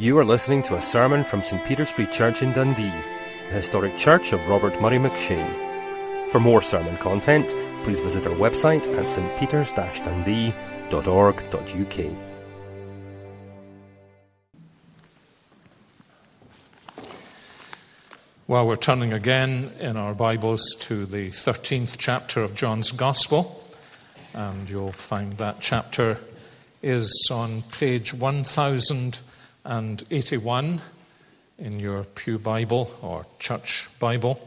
You are listening to a sermon from St Peter's Free Church in Dundee, the historic church of Robert Murray McCheyne. For more sermon content, please visit our website at stpeters-dundee.org.uk. Well, we're turning again in our Bibles to the 13th chapter of John's Gospel, and you'll find that chapter is on page 1081 in your Pew Bible or Church Bible.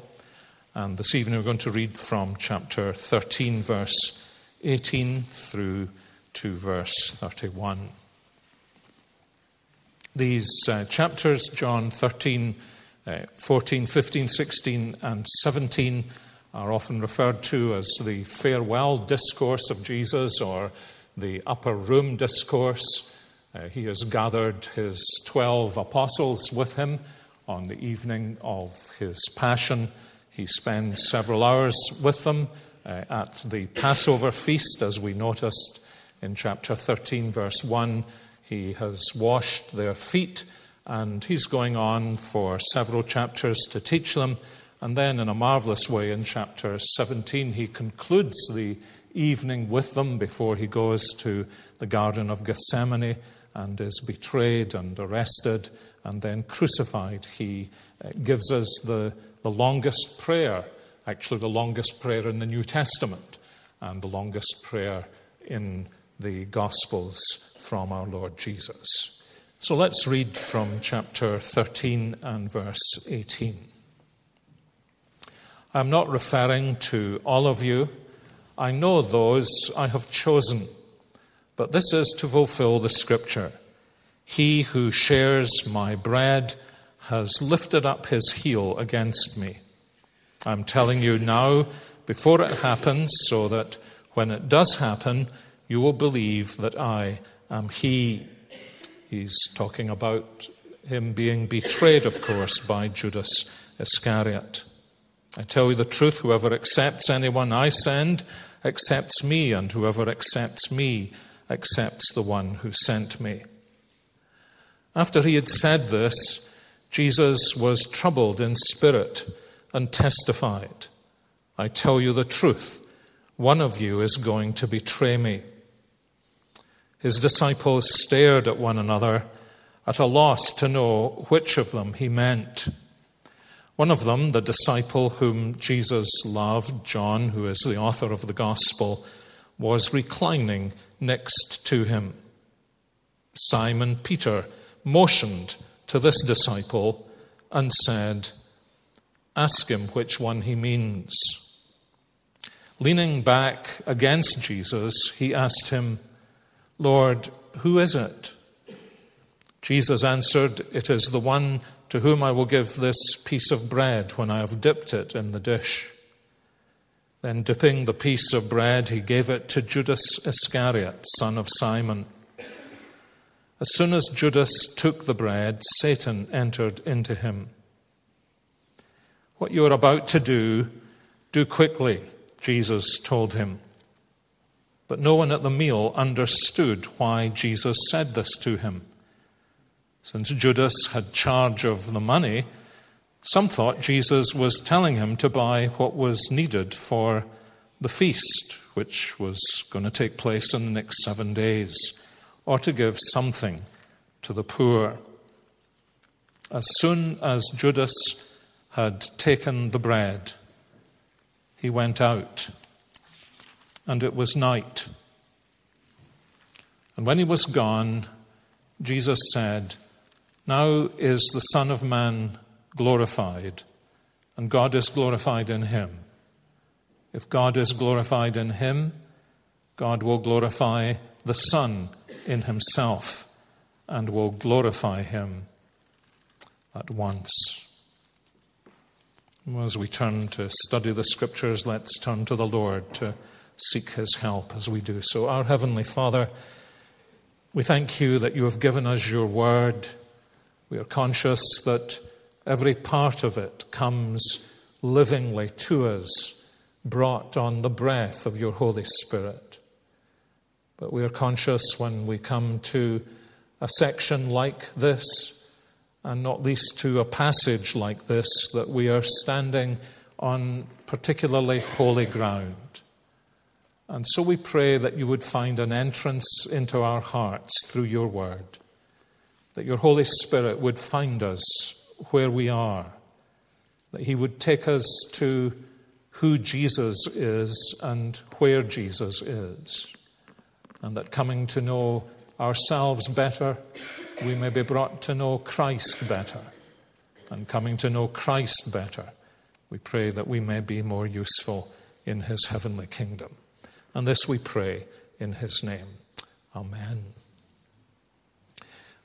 And this evening we're going to read from chapter 13, verse 18 through to verse 31. These uh, chapters, John 13, uh, 14, 15, 16, and 17, are often referred to as the farewell discourse of Jesus or the upper room discourse. Uh, he has gathered his 12 apostles with him on the evening of his passion. He spends several hours with them uh, at the Passover feast, as we noticed in chapter 13, verse 1. He has washed their feet, and he's going on for several chapters to teach them. And then, in a marvelous way, in chapter 17, he concludes the evening with them before he goes to the Garden of Gethsemane and is betrayed and arrested and then crucified. He uh, gives us the, the longest prayer, actually, the longest prayer in the New Testament, and the longest prayer in the Gospels from our Lord Jesus. So let's read from chapter 13 and verse 18. I'm not referring to all of you I know those I have chosen, but this is to fulfill the scripture. He who shares my bread has lifted up his heel against me. I'm telling you now before it happens, so that when it does happen, you will believe that I am he. He's talking about him being betrayed, of course, by Judas Iscariot. I tell you the truth, whoever accepts anyone I send accepts me, and whoever accepts me accepts the one who sent me. After he had said this, Jesus was troubled in spirit and testified I tell you the truth, one of you is going to betray me. His disciples stared at one another, at a loss to know which of them he meant. One of them, the disciple whom Jesus loved, John, who is the author of the Gospel, was reclining next to him. Simon Peter motioned to this disciple and said, Ask him which one he means. Leaning back against Jesus, he asked him, Lord, who is it? Jesus answered, It is the one to whom I will give this piece of bread when I have dipped it in the dish. Then, dipping the piece of bread, he gave it to Judas Iscariot, son of Simon. As soon as Judas took the bread, Satan entered into him. What you are about to do, do quickly, Jesus told him. But no one at the meal understood why Jesus said this to him. Since Judas had charge of the money, some thought Jesus was telling him to buy what was needed for the feast, which was going to take place in the next seven days, or to give something to the poor. As soon as Judas had taken the bread, he went out, and it was night. And when he was gone, Jesus said, now is the Son of Man glorified, and God is glorified in him. If God is glorified in him, God will glorify the Son in himself and will glorify him at once. As we turn to study the scriptures, let's turn to the Lord to seek his help as we do so. Our Heavenly Father, we thank you that you have given us your word. We are conscious that every part of it comes livingly to us, brought on the breath of your Holy Spirit. But we are conscious when we come to a section like this and not least to a passage like this, that we are standing on particularly holy ground. And so we pray that you would find an entrance into our hearts through your word, that your Holy Spirit would find us where we are, that he would take us to who Jesus is and where Jesus is, and that coming to know ourselves better, we may be brought to know Christ better. And coming to know Christ better, we pray that we may be more useful in his heavenly kingdom. And this we pray in his name. Amen.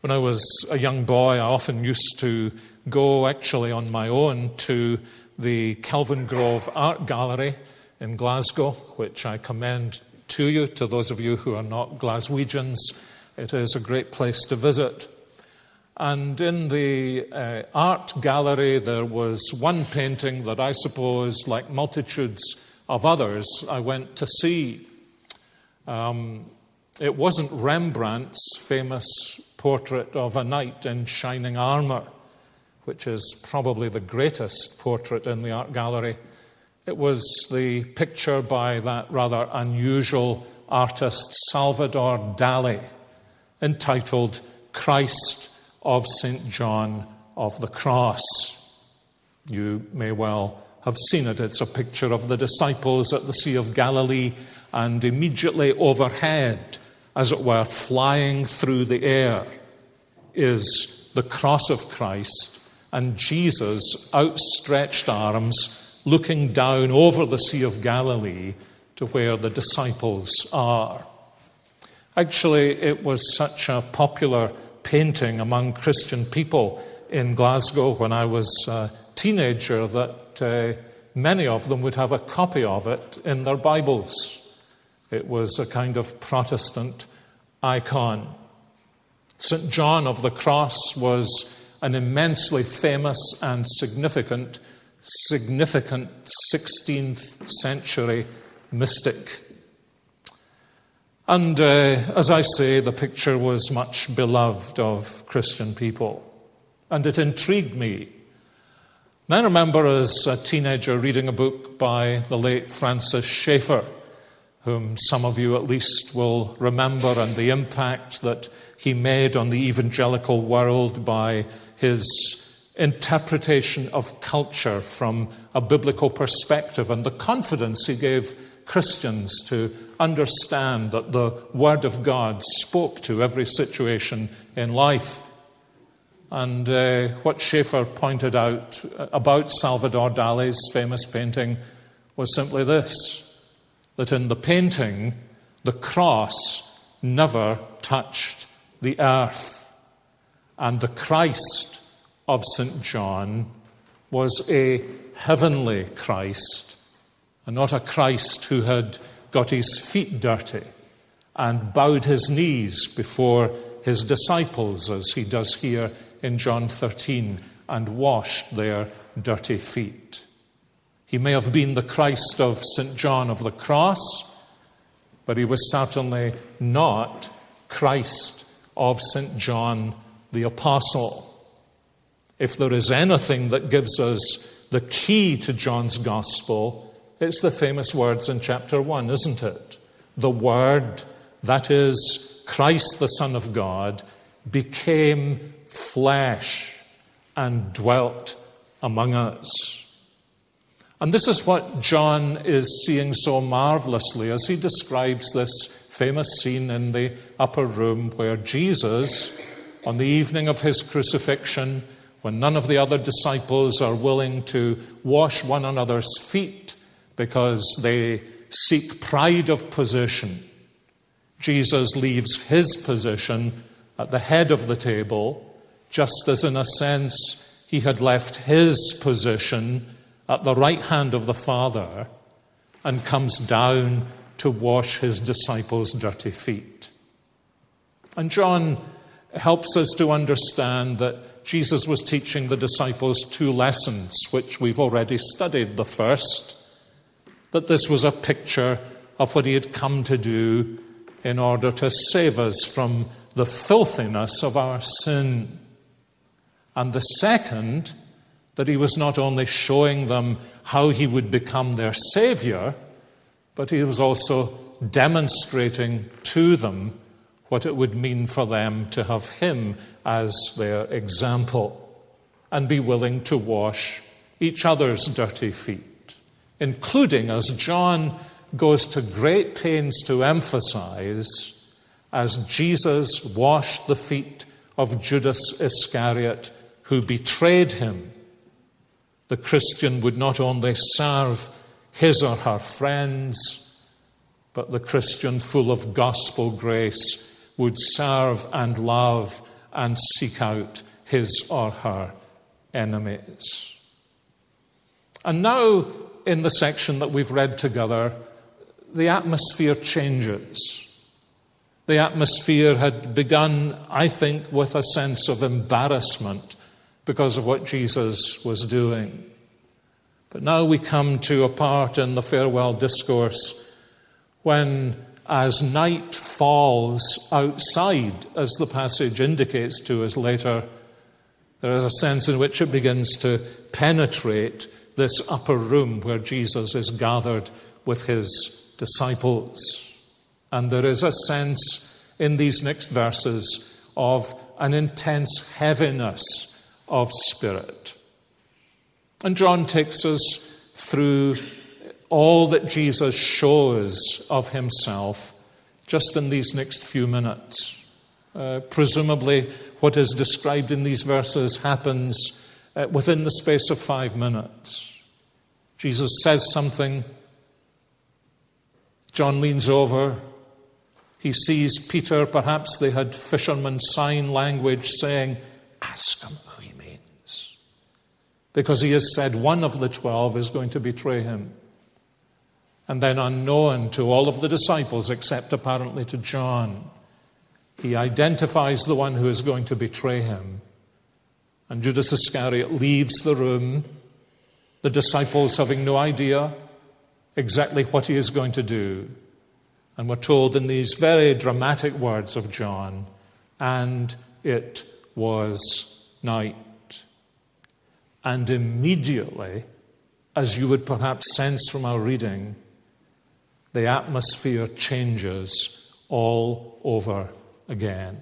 When I was a young boy, I often used to go actually on my own to the Kelvingrove Art Gallery in Glasgow, which I commend to you, to those of you who are not Glaswegians. It is a great place to visit. And in the uh, art gallery, there was one painting that I suppose, like multitudes of others, I went to see. Um, it wasn't Rembrandt's famous portrait of a knight in shining armour, which is probably the greatest portrait in the art gallery. It was the picture by that rather unusual artist Salvador Dali entitled Christ of St. John of the Cross. You may well have seen it. It's a picture of the disciples at the Sea of Galilee, and immediately overhead, as it were, flying through the air, is the cross of Christ and Jesus' outstretched arms looking down over the Sea of Galilee to where the disciples are. Actually, it was such a popular painting among Christian people in Glasgow when I was a teenager that uh, many of them would have a copy of it in their Bibles. It was a kind of Protestant icon. St. John of the Cross was an immensely famous and significant, significant 16th century mystic. And uh, as I say, the picture was much beloved of Christian people. And it intrigued me. And I remember as a teenager reading a book by the late Francis Schaeffer, whom some of you at least will remember, and the impact that he made on the evangelical world by his interpretation of culture from a biblical perspective and the confidence he gave Christians to understand that the Word of God spoke to every situation in life. And uh, what Schaeffer pointed out about Salvador Dali's famous painting was simply this that in the painting, the cross never touched the earth. And the Christ of St. John was a heavenly Christ, and not a Christ who had got his feet dirty and bowed his knees before his disciples, as he does here in John 13, and washed their dirty feet. He may have been the Christ of St. John of the Cross, but he was certainly not Christ of St. John the Apostle. If there is anything that gives us the key to John's Gospel, it's the famous words in chapter 1, isn't it? The Word, that is Christ the Son of God, became flesh and dwelt among us. And this is what John is seeing so marvelously as he describes this famous scene in the upper room where Jesus, on the evening of his crucifixion, when none of the other disciples are willing to wash one another's feet, because they seek pride of position. Jesus leaves his position at the head of the table, just as in a sense he had left his position at the right hand of the Father and comes down to wash his disciples' dirty feet. And John helps us to understand that Jesus was teaching the disciples two lessons, which we've already studied. The first, that this was a picture of what he had come to do in order to save us from the filthiness of our sin. And the second, that he was not only showing them how he would become their Savior, but he was also demonstrating to them what it would mean for them to have him as their example and be willing to wash each other's dirty feet, including, as John goes to great pains to emphasize, as Jesus washed the feet of Judas Iscariot, who betrayed him. The Christian would not only serve his or her friends, but the Christian, full of gospel grace, would serve and love and seek out his or her enemies. And now, in the section that we've read together, the atmosphere changes. The atmosphere had begun, I think, with a sense of embarrassment because of what Jesus was doing. But now we come to a part in the farewell discourse when, as night falls outside, as the passage indicates to us later, there is a sense in which it begins to penetrate this upper room where Jesus is gathered with his disciples. And there is a sense in these next verses of an intense heaviness of spirit. And John takes us through all that Jesus shows of himself just in these next few minutes. Uh, presumably, what is described in these verses happens uh, within the space of five minutes. Jesus says something. John leans over. He sees Peter, perhaps they had fisherman sign language, saying, Ask him who he means. Because he has said one of the twelve is going to betray him. And then, unknown to all of the disciples, except apparently to John, he identifies the one who is going to betray him. And Judas Iscariot leaves the room, the disciples having no idea exactly what he is going to do. And we're told in these very dramatic words of John, and it was night. And immediately, as you would perhaps sense from our reading, the atmosphere changes all over again.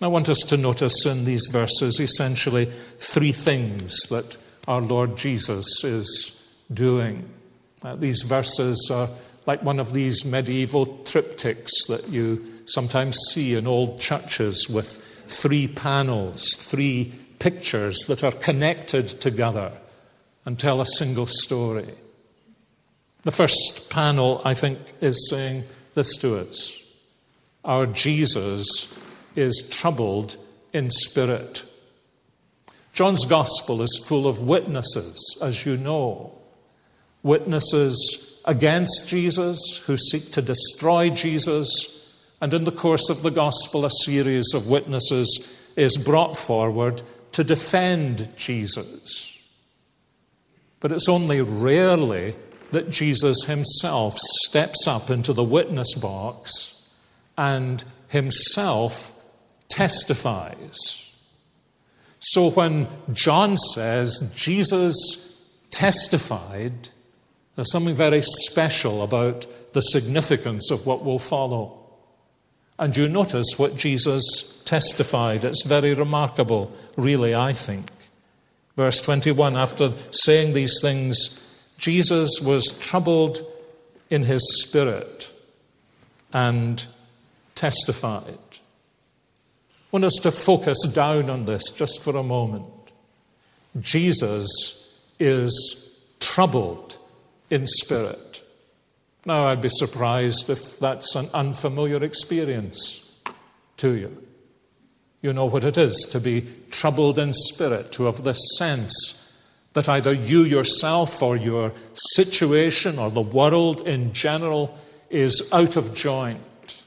I want us to notice in these verses essentially three things that our Lord Jesus is doing. Uh, these verses are like one of these medieval triptychs that you sometimes see in old churches with three panels, three pictures that are connected together and tell a single story. The first panel, I think, is saying this to us Our Jesus is troubled in spirit. John's gospel is full of witnesses, as you know. Witnesses against Jesus who seek to destroy Jesus. And in the course of the gospel, a series of witnesses is brought forward to defend Jesus. But it's only rarely that Jesus himself steps up into the witness box and himself testifies. So when John says Jesus testified, there's something very special about the significance of what will follow. And you notice what Jesus testified. It's very remarkable, really, I think. Verse 21 After saying these things, Jesus was troubled in his spirit and testified. I want us to focus down on this just for a moment. Jesus is troubled in spirit. Now, I'd be surprised if that's an unfamiliar experience to you. You know what it is to be troubled in spirit, to have this sense that either you yourself or your situation or the world in general is out of joint.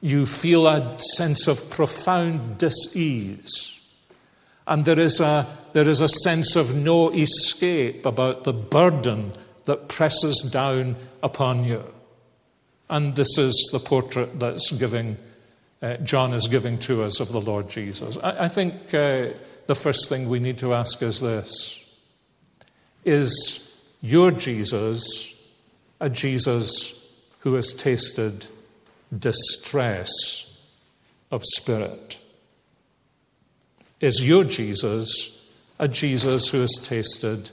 You feel a sense of profound dis ease. And there is, a, there is a sense of no escape about the burden that presses down upon you. And this is the portrait that's giving, uh, John is giving to us of the Lord Jesus. I, I think uh, the first thing we need to ask is this Is your Jesus a Jesus who has tasted distress of spirit? Is your Jesus a Jesus who has tasted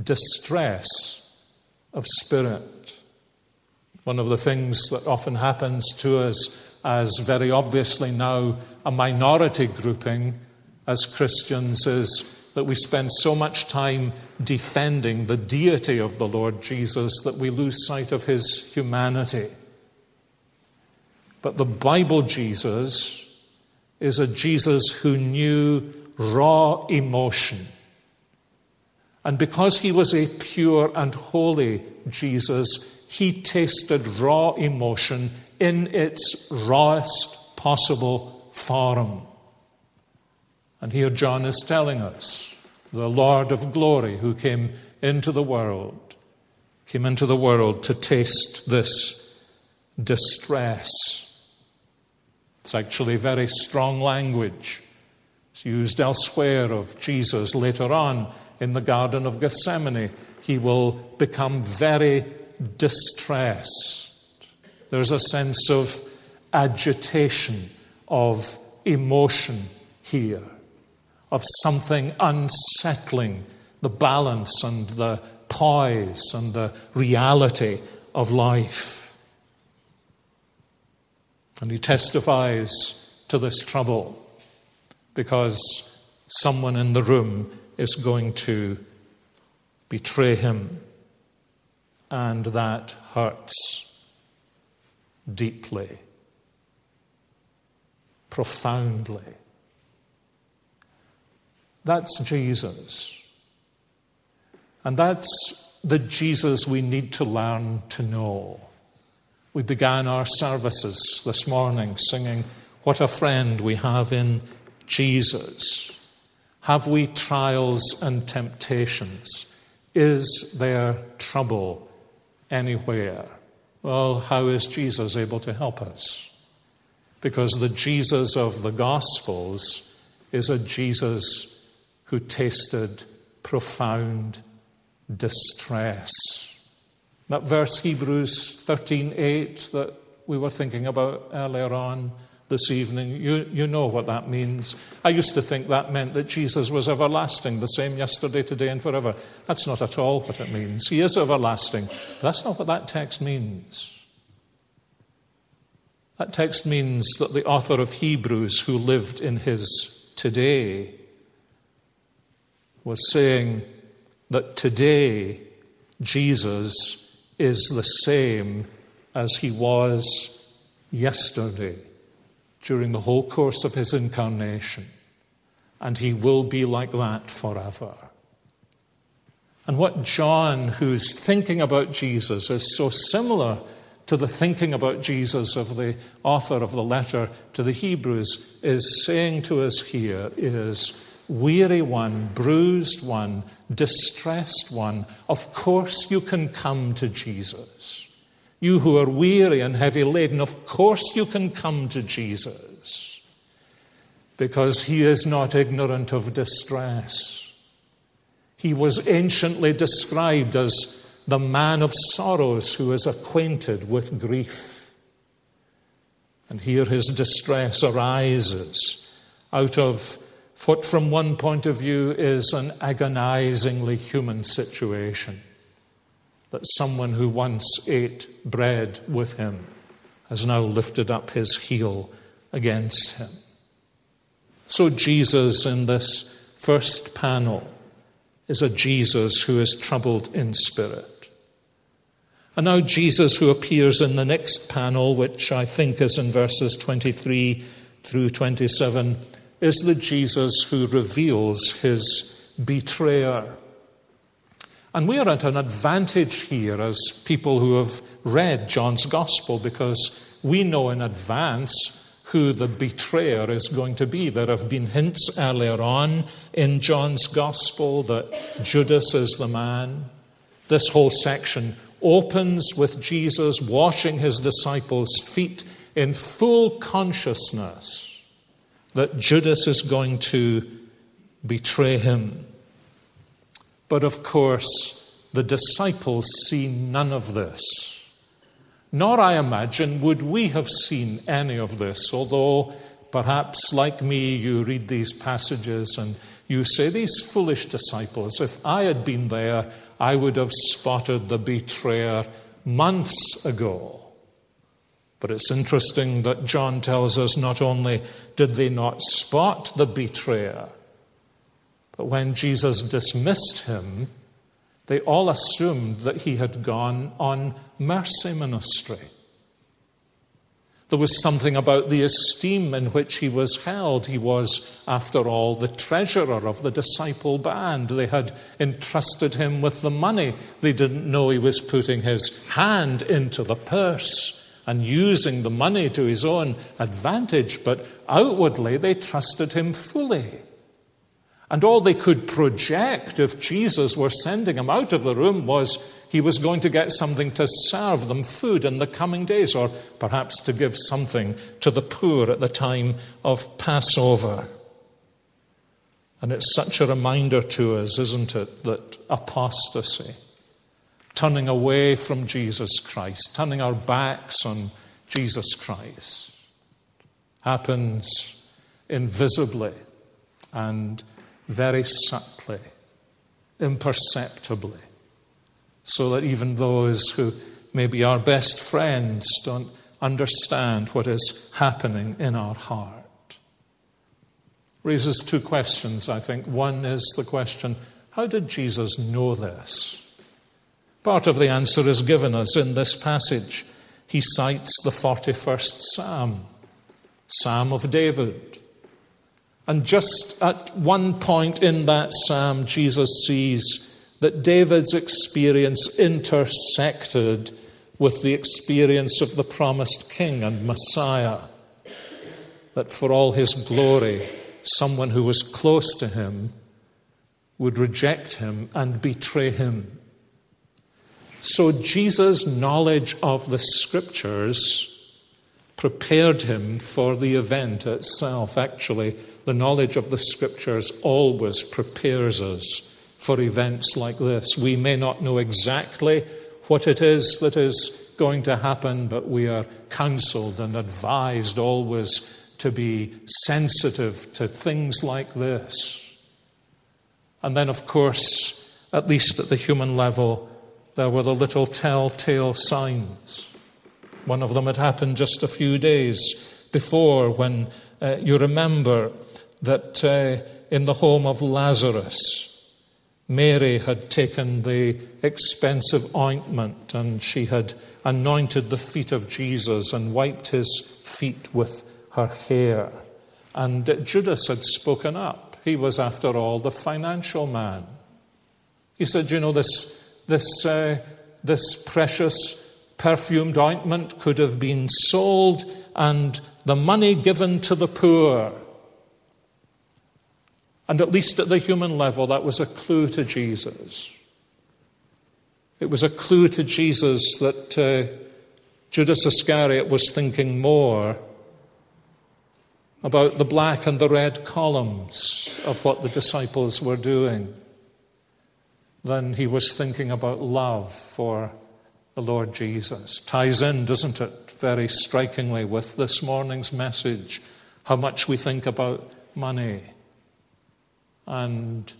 distress of spirit? One of the things that often happens to us as very obviously now a minority grouping as Christians is that we spend so much time defending the deity of the Lord Jesus that we lose sight of his humanity. But the Bible Jesus is a Jesus who knew raw emotion. And because he was a pure and holy Jesus, he tasted raw emotion in its rawest possible form. And here John is telling us the Lord of glory who came into the world, came into the world to taste this distress. It's actually very strong language. It's used elsewhere of Jesus later on in the Garden of Gethsemane. He will become very distressed. There's a sense of agitation, of emotion here of something unsettling the balance and the poise and the reality of life. And he testifies to this trouble because someone in the room is going to betray him, and that hurts deeply, profoundly. That's Jesus. And that's the Jesus we need to learn to know. We began our services this morning singing, What a friend we have in Jesus. Have we trials and temptations? Is there trouble anywhere? Well, how is Jesus able to help us? Because the Jesus of the Gospels is a Jesus who tasted profound distress. That verse, Hebrews 13:8, that we were thinking about earlier on this evening, you, you know what that means. I used to think that meant that Jesus was everlasting, the same yesterday, today, and forever. That's not at all what it means. He is everlasting. That's not what that text means. That text means that the author of Hebrews, who lived in his today, was saying that today Jesus is the same as he was yesterday during the whole course of his incarnation, and he will be like that forever. And what John, who's thinking about Jesus, is so similar to the thinking about Jesus of the author of the letter to the Hebrews, is saying to us here is weary one, bruised one, distressed one, of course you can come to Jesus. You who are weary and heavy laden, of course you can come to Jesus. Because he is not ignorant of distress. He was anciently described as the man of sorrows who is acquainted with grief. And here his distress arises out of what, from one point of view, is an agonizingly human situation. That someone who once ate bread with him has now lifted up his heel against him. So, Jesus in this first panel is a Jesus who is troubled in spirit. And now, Jesus, who appears in the next panel, which I think is in verses 23 through 27, is the Jesus who reveals his betrayer. And we are at an advantage here as people who have read John's Gospel because we know in advance who the betrayer is going to be. There have been hints earlier on in John's Gospel that Judas is the man. This whole section opens with Jesus washing his disciples' feet in full consciousness that Judas is going to betray him. But of course, the disciples see none of this. Nor, I imagine, would we have seen any of this, although perhaps, like me, you read these passages and you say, These foolish disciples, if I had been there, I would have spotted the betrayer months ago. But it's interesting that John tells us not only did they not spot the betrayer, but when Jesus dismissed him, they all assumed that he had gone on mercy ministry. There was something about the esteem in which he was held. He was, after all, the treasurer of the disciple band. They had entrusted him with the money. They didn't know he was putting his hand into the purse and using the money to his own advantage, but outwardly they trusted him fully. And all they could project if Jesus were sending him out of the room was he was going to get something to serve them food in the coming days, or perhaps to give something to the poor at the time of Passover. And it's such a reminder to us, isn't it, that apostasy, turning away from Jesus Christ, turning our backs on Jesus Christ, happens invisibly and very subtly, imperceptibly, so that even those who may be our best friends don't understand what is happening in our heart. Raises two questions, I think. One is the question how did Jesus know this? Part of the answer is given us in this passage. He cites the 41st Psalm, Psalm of David. And just at one point in that psalm, Jesus sees that David's experience intersected with the experience of the promised king and Messiah. That for all his glory, someone who was close to him would reject him and betray him. So Jesus' knowledge of the scriptures prepared him for the event itself. Actually, the knowledge of the scriptures always prepares us for events like this. We may not know exactly what it is that is going to happen, but we are counseled and advised always to be sensitive to things like this. And then, of course, at least at the human level, there were the little telltale signs. One of them had happened just a few days before when uh, you remember that uh, in the home of Lazarus, Mary had taken the expensive ointment and she had anointed the feet of Jesus and wiped his feet with her hair. And Judas had spoken up. He was, after all, the financial man. He said, You know, this, this, uh, this precious perfumed ointment could have been sold and the money given to the poor. And at least at the human level, that was a clue to Jesus. It was a clue to Jesus that uh, Judas Iscariot was thinking more about the black and the red columns of what the disciples were doing than he was thinking about love for the Lord Jesus. Ties in, doesn't it, very strikingly with this morning's message, how much we think about money and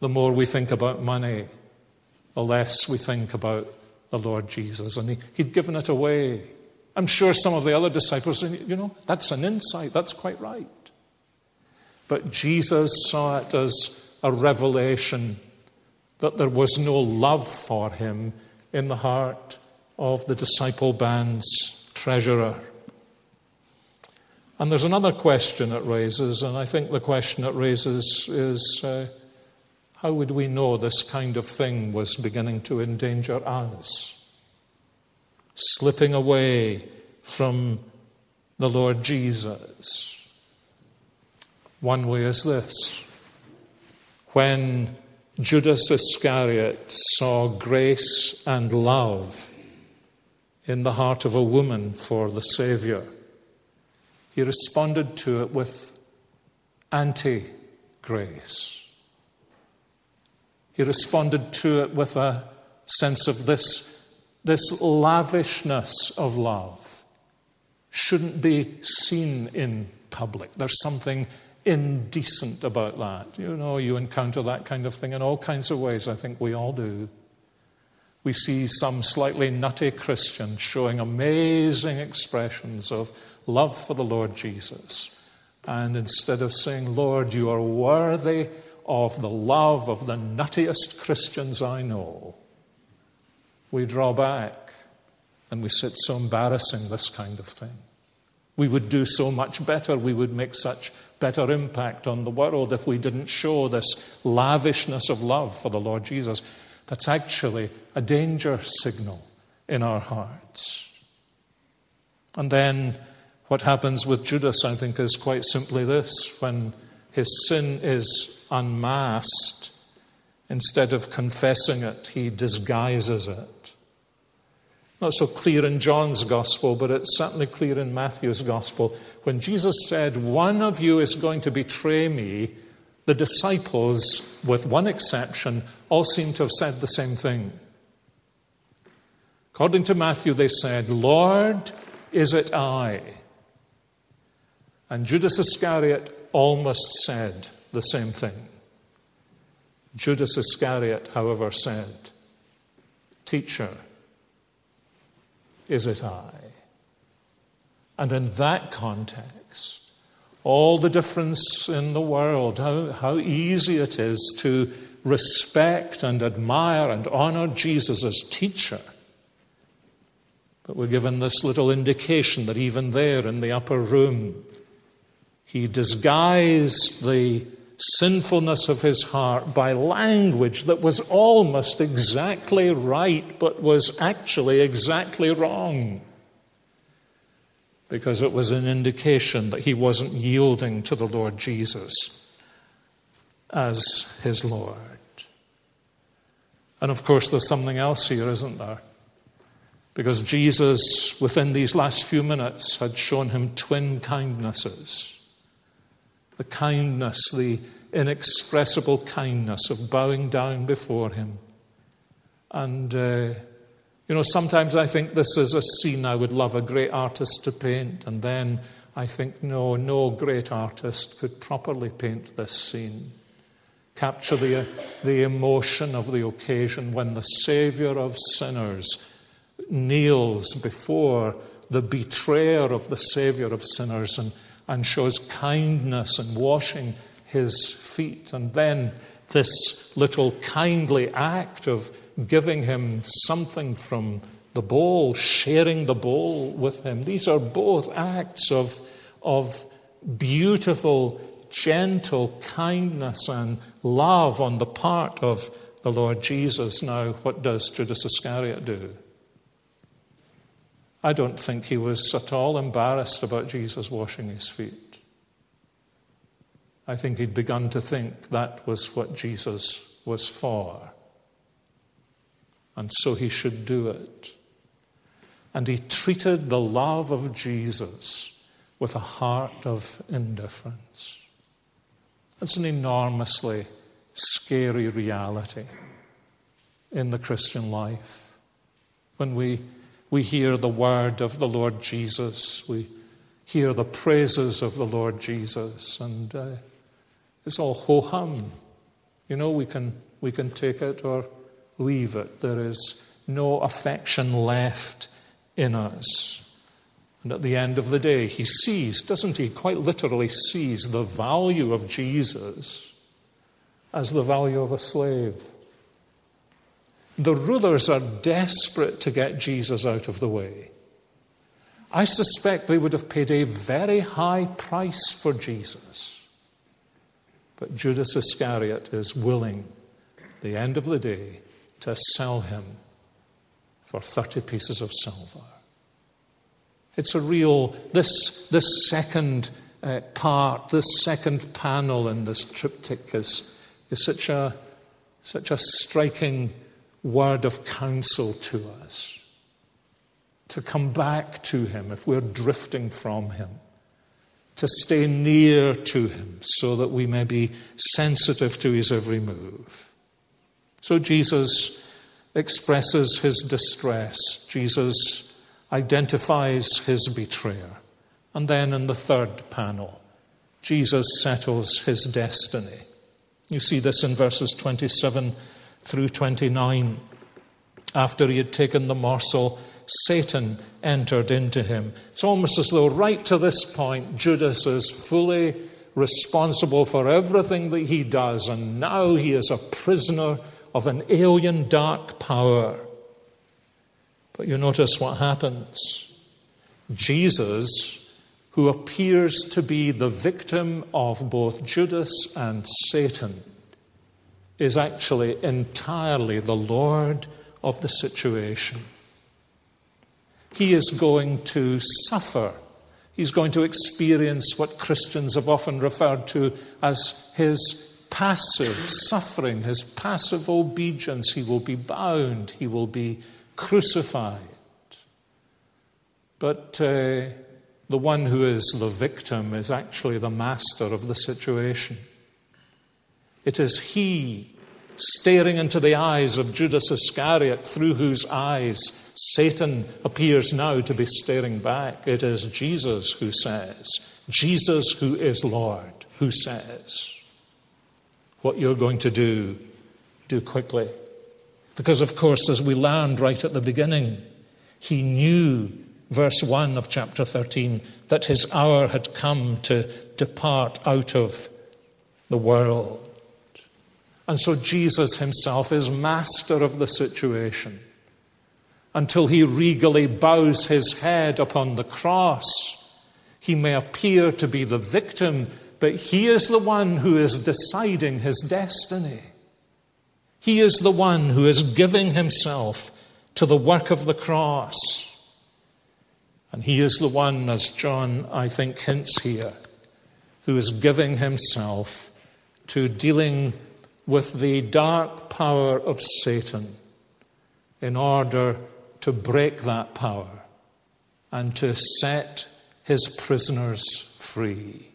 the more we think about money, the less we think about the Lord Jesus. And he, he'd given it away. I'm sure some of the other disciples, you know, that's an insight, that's quite right. But Jesus saw it as a revelation that there was no love for him in the heart of the disciple band's treasurer. And there's another question it raises, and I think the question it raises is uh, how would we know this kind of thing was beginning to endanger us? Slipping away from the Lord Jesus. One way is this when Judas Iscariot saw grace and love in the heart of a woman for the Savior he responded to it with anti grace. He responded to it with a sense of this, this lavishness of love shouldn't be seen in public. There's something indecent about that. You know, you encounter that kind of thing in all kinds of ways. I think we all do. We see some slightly nutty Christians showing amazing expressions of love for the Lord Jesus. And instead of saying, Lord, you are worthy of the love of the nuttiest Christians I know, we draw back and we say, it's so embarrassing, this kind of thing. We would do so much better. We would make such better impact on the world if we didn't show this lavishness of love for the Lord Jesus. That's actually a danger signal in our hearts. And then what happens with Judas, I think, is quite simply this when his sin is unmasked, instead of confessing it, he disguises it. Not so clear in John's gospel, but it's certainly clear in Matthew's gospel. When Jesus said, One of you is going to betray me, the disciples, with one exception, all seem to have said the same thing. According to Matthew, they said, Lord, is it I? And Judas Iscariot almost said the same thing. Judas Iscariot, however, said, Teacher, is it I? And in that context, all the difference in the world, how, how easy it is to respect and admire and honor Jesus as teacher. But we're given this little indication that even there in the upper room, he disguised the sinfulness of his heart by language that was almost exactly right, but was actually exactly wrong. Because it was an indication that he wasn't yielding to the Lord Jesus as his Lord. And of course, there's something else here, isn't there? Because Jesus, within these last few minutes, had shown him twin kindnesses the kindness, the inexpressible kindness of bowing down before Him. And, uh, you know, sometimes I think this is a scene I would love a great artist to paint, and then I think, no, no great artist could properly paint this scene. Capture the, the emotion of the occasion when the Savior of sinners kneels before the betrayer of the Savior of sinners and and shows kindness and washing his feet. And then this little kindly act of giving him something from the bowl, sharing the bowl with him. These are both acts of, of beautiful, gentle kindness and love on the part of the Lord Jesus. Now, what does Judas Iscariot do? I don't think he was at all embarrassed about Jesus washing his feet. I think he'd begun to think that was what Jesus was for. And so he should do it. And he treated the love of Jesus with a heart of indifference. It's an enormously scary reality in the Christian life when we we hear the word of the Lord Jesus. We hear the praises of the Lord Jesus. And uh, it's all ho hum. You know, we can, we can take it or leave it. There is no affection left in us. And at the end of the day, he sees, doesn't he? Quite literally sees the value of Jesus as the value of a slave. The rulers are desperate to get Jesus out of the way. I suspect they would have paid a very high price for Jesus. But Judas Iscariot is willing, the end of the day, to sell him for 30 pieces of silver. It's a real, this, this second uh, part, this second panel in this triptych is, is such, a, such a striking word of counsel to us. To come back to Him if we're drifting from Him. to stay near to him so that we may be sensitive to his every move. So Jesus expresses his distress. Jesus identifies his betrayer. And then in the third panel, Jesus settles his destiny. You see this in verses 27 through 29. After he had taken the morsel, Satan entered into him. It's almost as though, right to this point, Judas is fully responsible for everything that he does, and now he is a prisoner of an alien dark power. But you notice what happens. Jesus who appears to be the victim of both Judas and Satan, is actually entirely the Lord of the situation. He is going to suffer. He's going to experience what Christians have often referred to as his passive suffering, his passive obedience. He will be bound, he will be crucified. But uh, the one who is the victim is actually the master of the situation. It is he staring into the eyes of Judas Iscariot, through whose eyes Satan appears now to be staring back. It is Jesus who says, Jesus who is Lord, who says, What you're going to do, do quickly. Because, of course, as we learned right at the beginning, he knew verse 1 of chapter 13, that his hour had come to depart out of the world. And so Jesus himself is master of the situation until he regally bows his head upon the cross. He may appear to be the victim, but he is the one who is deciding his destiny. He is the one who is giving himself to the work of the cross. And he is the one, as John, I think, hints here, who is giving himself to dealing with the dark power of Satan in order to break that power and to set his prisoners free.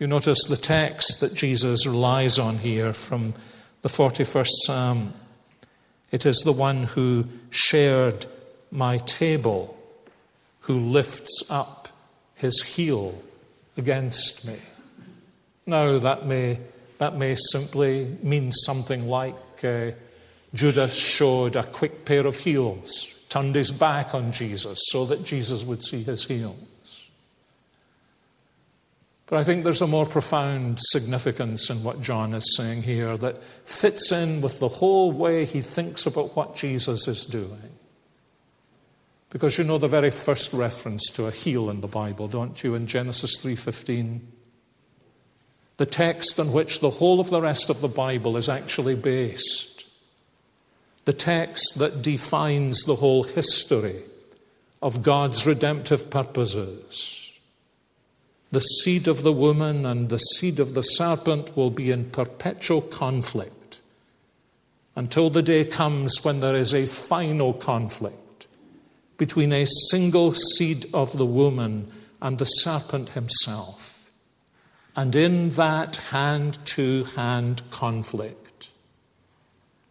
You notice the text that Jesus relies on here from the 41st Psalm. It is the one who shared my table who lifts up his heel against me. Now, that may, that may simply mean something like uh, Judas showed a quick pair of heels, turned his back on Jesus so that Jesus would see his heels. But I think there's a more profound significance in what John is saying here that fits in with the whole way he thinks about what Jesus is doing. Because you know the very first reference to a heel in the Bible, don't you, in Genesis 3:15? The text on which the whole of the rest of the Bible is actually based. The text that defines the whole history of God's redemptive purposes. The seed of the woman and the seed of the serpent will be in perpetual conflict until the day comes when there is a final conflict between a single seed of the woman and the serpent himself. And in that hand to hand conflict,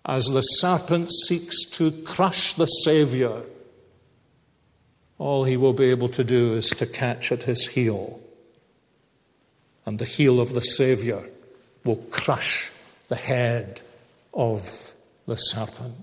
as the serpent seeks to crush the Savior, all he will be able to do is to catch at his heel. And the heel of the Savior will crush the head of the serpent.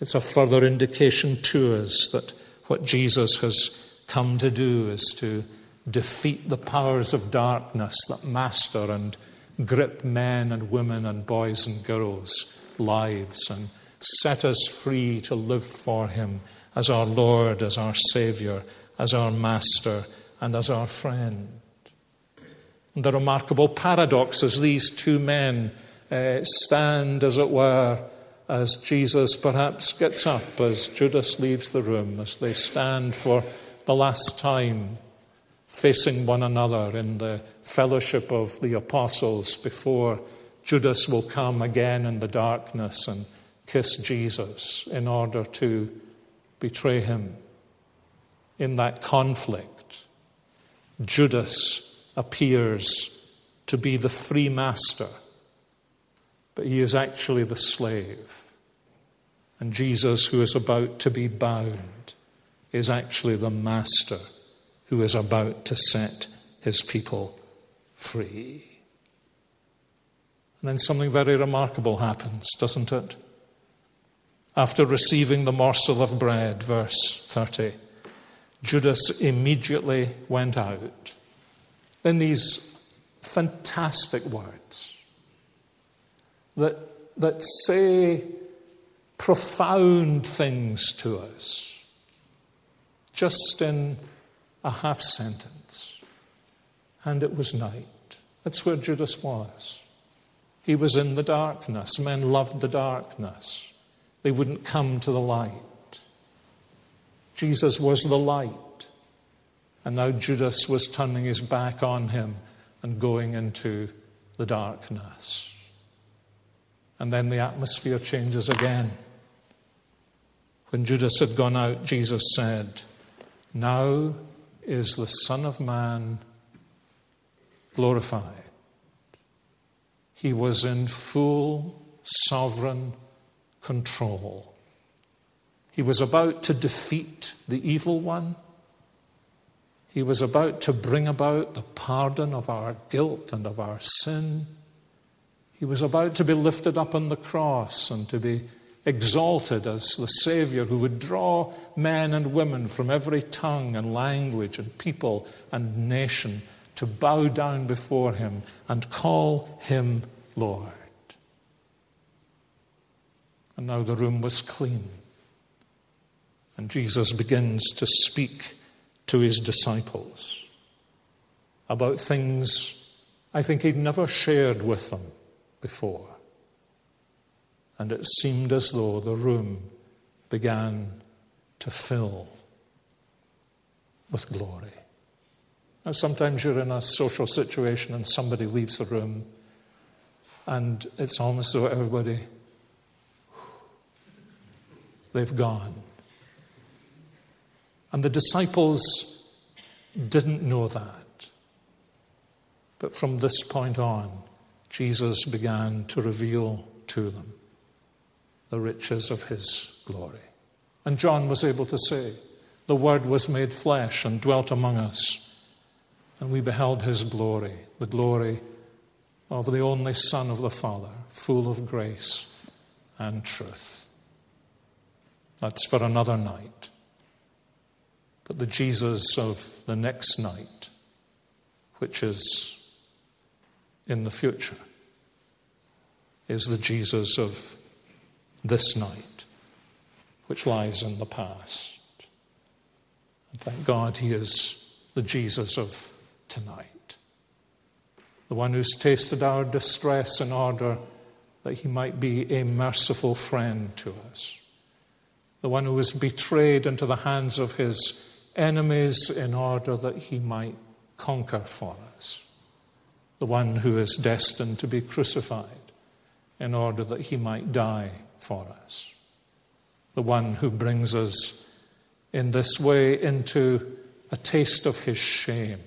It's a further indication to us that what Jesus has come to do is to defeat the powers of darkness that master and grip men and women and boys and girls' lives and set us free to live for Him as our Lord, as our Savior, as our Master, and as our friend. The remarkable paradox as these two men uh, stand, as it were, as Jesus perhaps gets up, as Judas leaves the room, as they stand for the last time facing one another in the fellowship of the apostles before Judas will come again in the darkness and kiss Jesus in order to betray him. In that conflict, Judas appears to be the free master, but he is actually the slave. And Jesus, who is about to be bound, is actually the master who is about to set his people free. And then something very remarkable happens, doesn't it? After receiving the morsel of bread, verse 30, Judas immediately went out. In these fantastic words that, that say profound things to us, just in a half sentence. And it was night. That's where Judas was. He was in the darkness. Men loved the darkness, they wouldn't come to the light. Jesus was the light. And now Judas was turning his back on him and going into the darkness. And then the atmosphere changes again. When Judas had gone out, Jesus said, Now is the Son of Man glorified. He was in full sovereign control. He was about to defeat the evil one. He was about to bring about the pardon of our guilt and of our sin. He was about to be lifted up on the cross and to be exalted as the Savior who would draw men and women from every tongue and language and people and nation to bow down before Him and call Him Lord. And now the room was clean. And Jesus begins to speak to his disciples about things I think he'd never shared with them before and it seemed as though the room began to fill with glory. Now, sometimes you're in a social situation and somebody leaves the room, and it's almost as though everybody, they've gone. And the disciples didn't know that. But from this point on, Jesus began to reveal to them the riches of his glory. And John was able to say, The Word was made flesh and dwelt among us, and we beheld his glory, the glory of the only Son of the Father, full of grace and truth. That's for another night. But the Jesus of the next night, which is in the future, is the Jesus of this night, which lies in the past. And thank God he is the Jesus of tonight, the one who's tasted our distress in order that he might be a merciful friend to us, the one who was betrayed into the hands of his enemies in order that he might conquer for us, the one who is destined to be crucified in order that he might die for us. The one who brings us in this way into a taste of his shame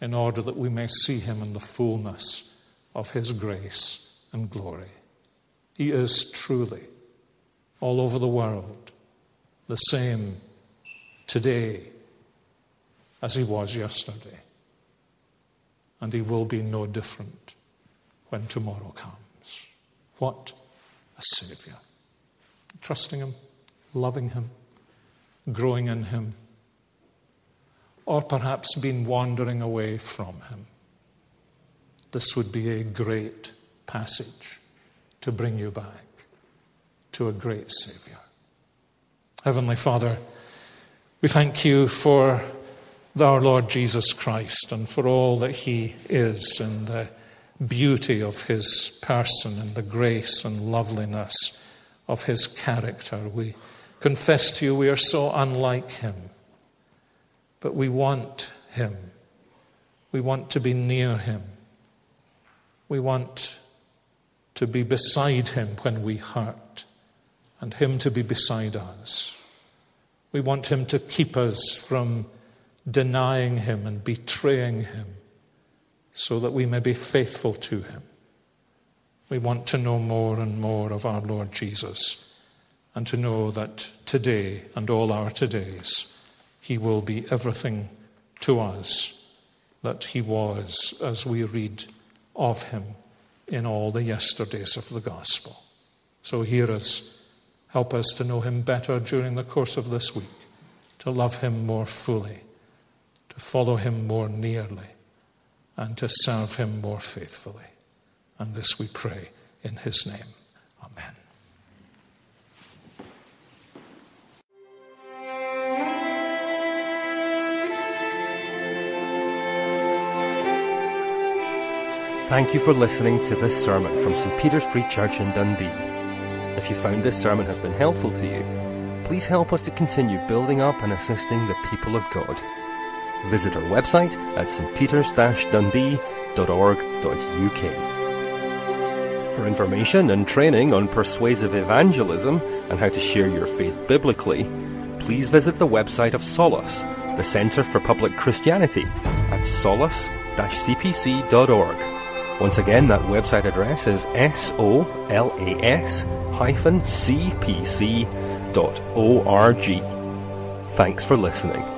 in order that we may see him in the fullness of his grace and glory. He is truly, all over the world, the same today as he was yesterday. And he will be no different when tomorrow comes. What a Savior. Trusting Him, loving Him, growing in Him, or perhaps been wandering away from Him. This would be a great passage to bring you back to a great Savior. Heavenly Father, we thank you for our Lord Jesus Christ and for all that He is and the beauty of his person and the grace and loveliness of his character. We confess to you we are so unlike him, but we want him. We want to be near him. We want to be beside him when we hurt, and him to be beside us. We want him to keep us from denying him and betraying him so that we may be faithful to him. We want to know more and more of our Lord Jesus and to know that today and all our todays, he will be everything to us that he was as we read of him in all the yesterdays of the gospel. So hear us. Help us to know him better during the course of this week, to love him more fully, to follow him more nearly, and to serve him more faithfully. And this we pray in his name. Amen. Thank you for listening to this sermon from St. Peter's Free Church in Dundee. If you found this sermon has been helpful to you, please help us to continue building up and assisting the people of God. Visit our website at stpeters-dundee.org.uk. For information and training on persuasive evangelism and how to share your faith biblically, please visit the website of Solas, the Centre for Public Christianity, at solas-cpc.org. Once again, that website address is solas-cpc.org. Thanks for listening.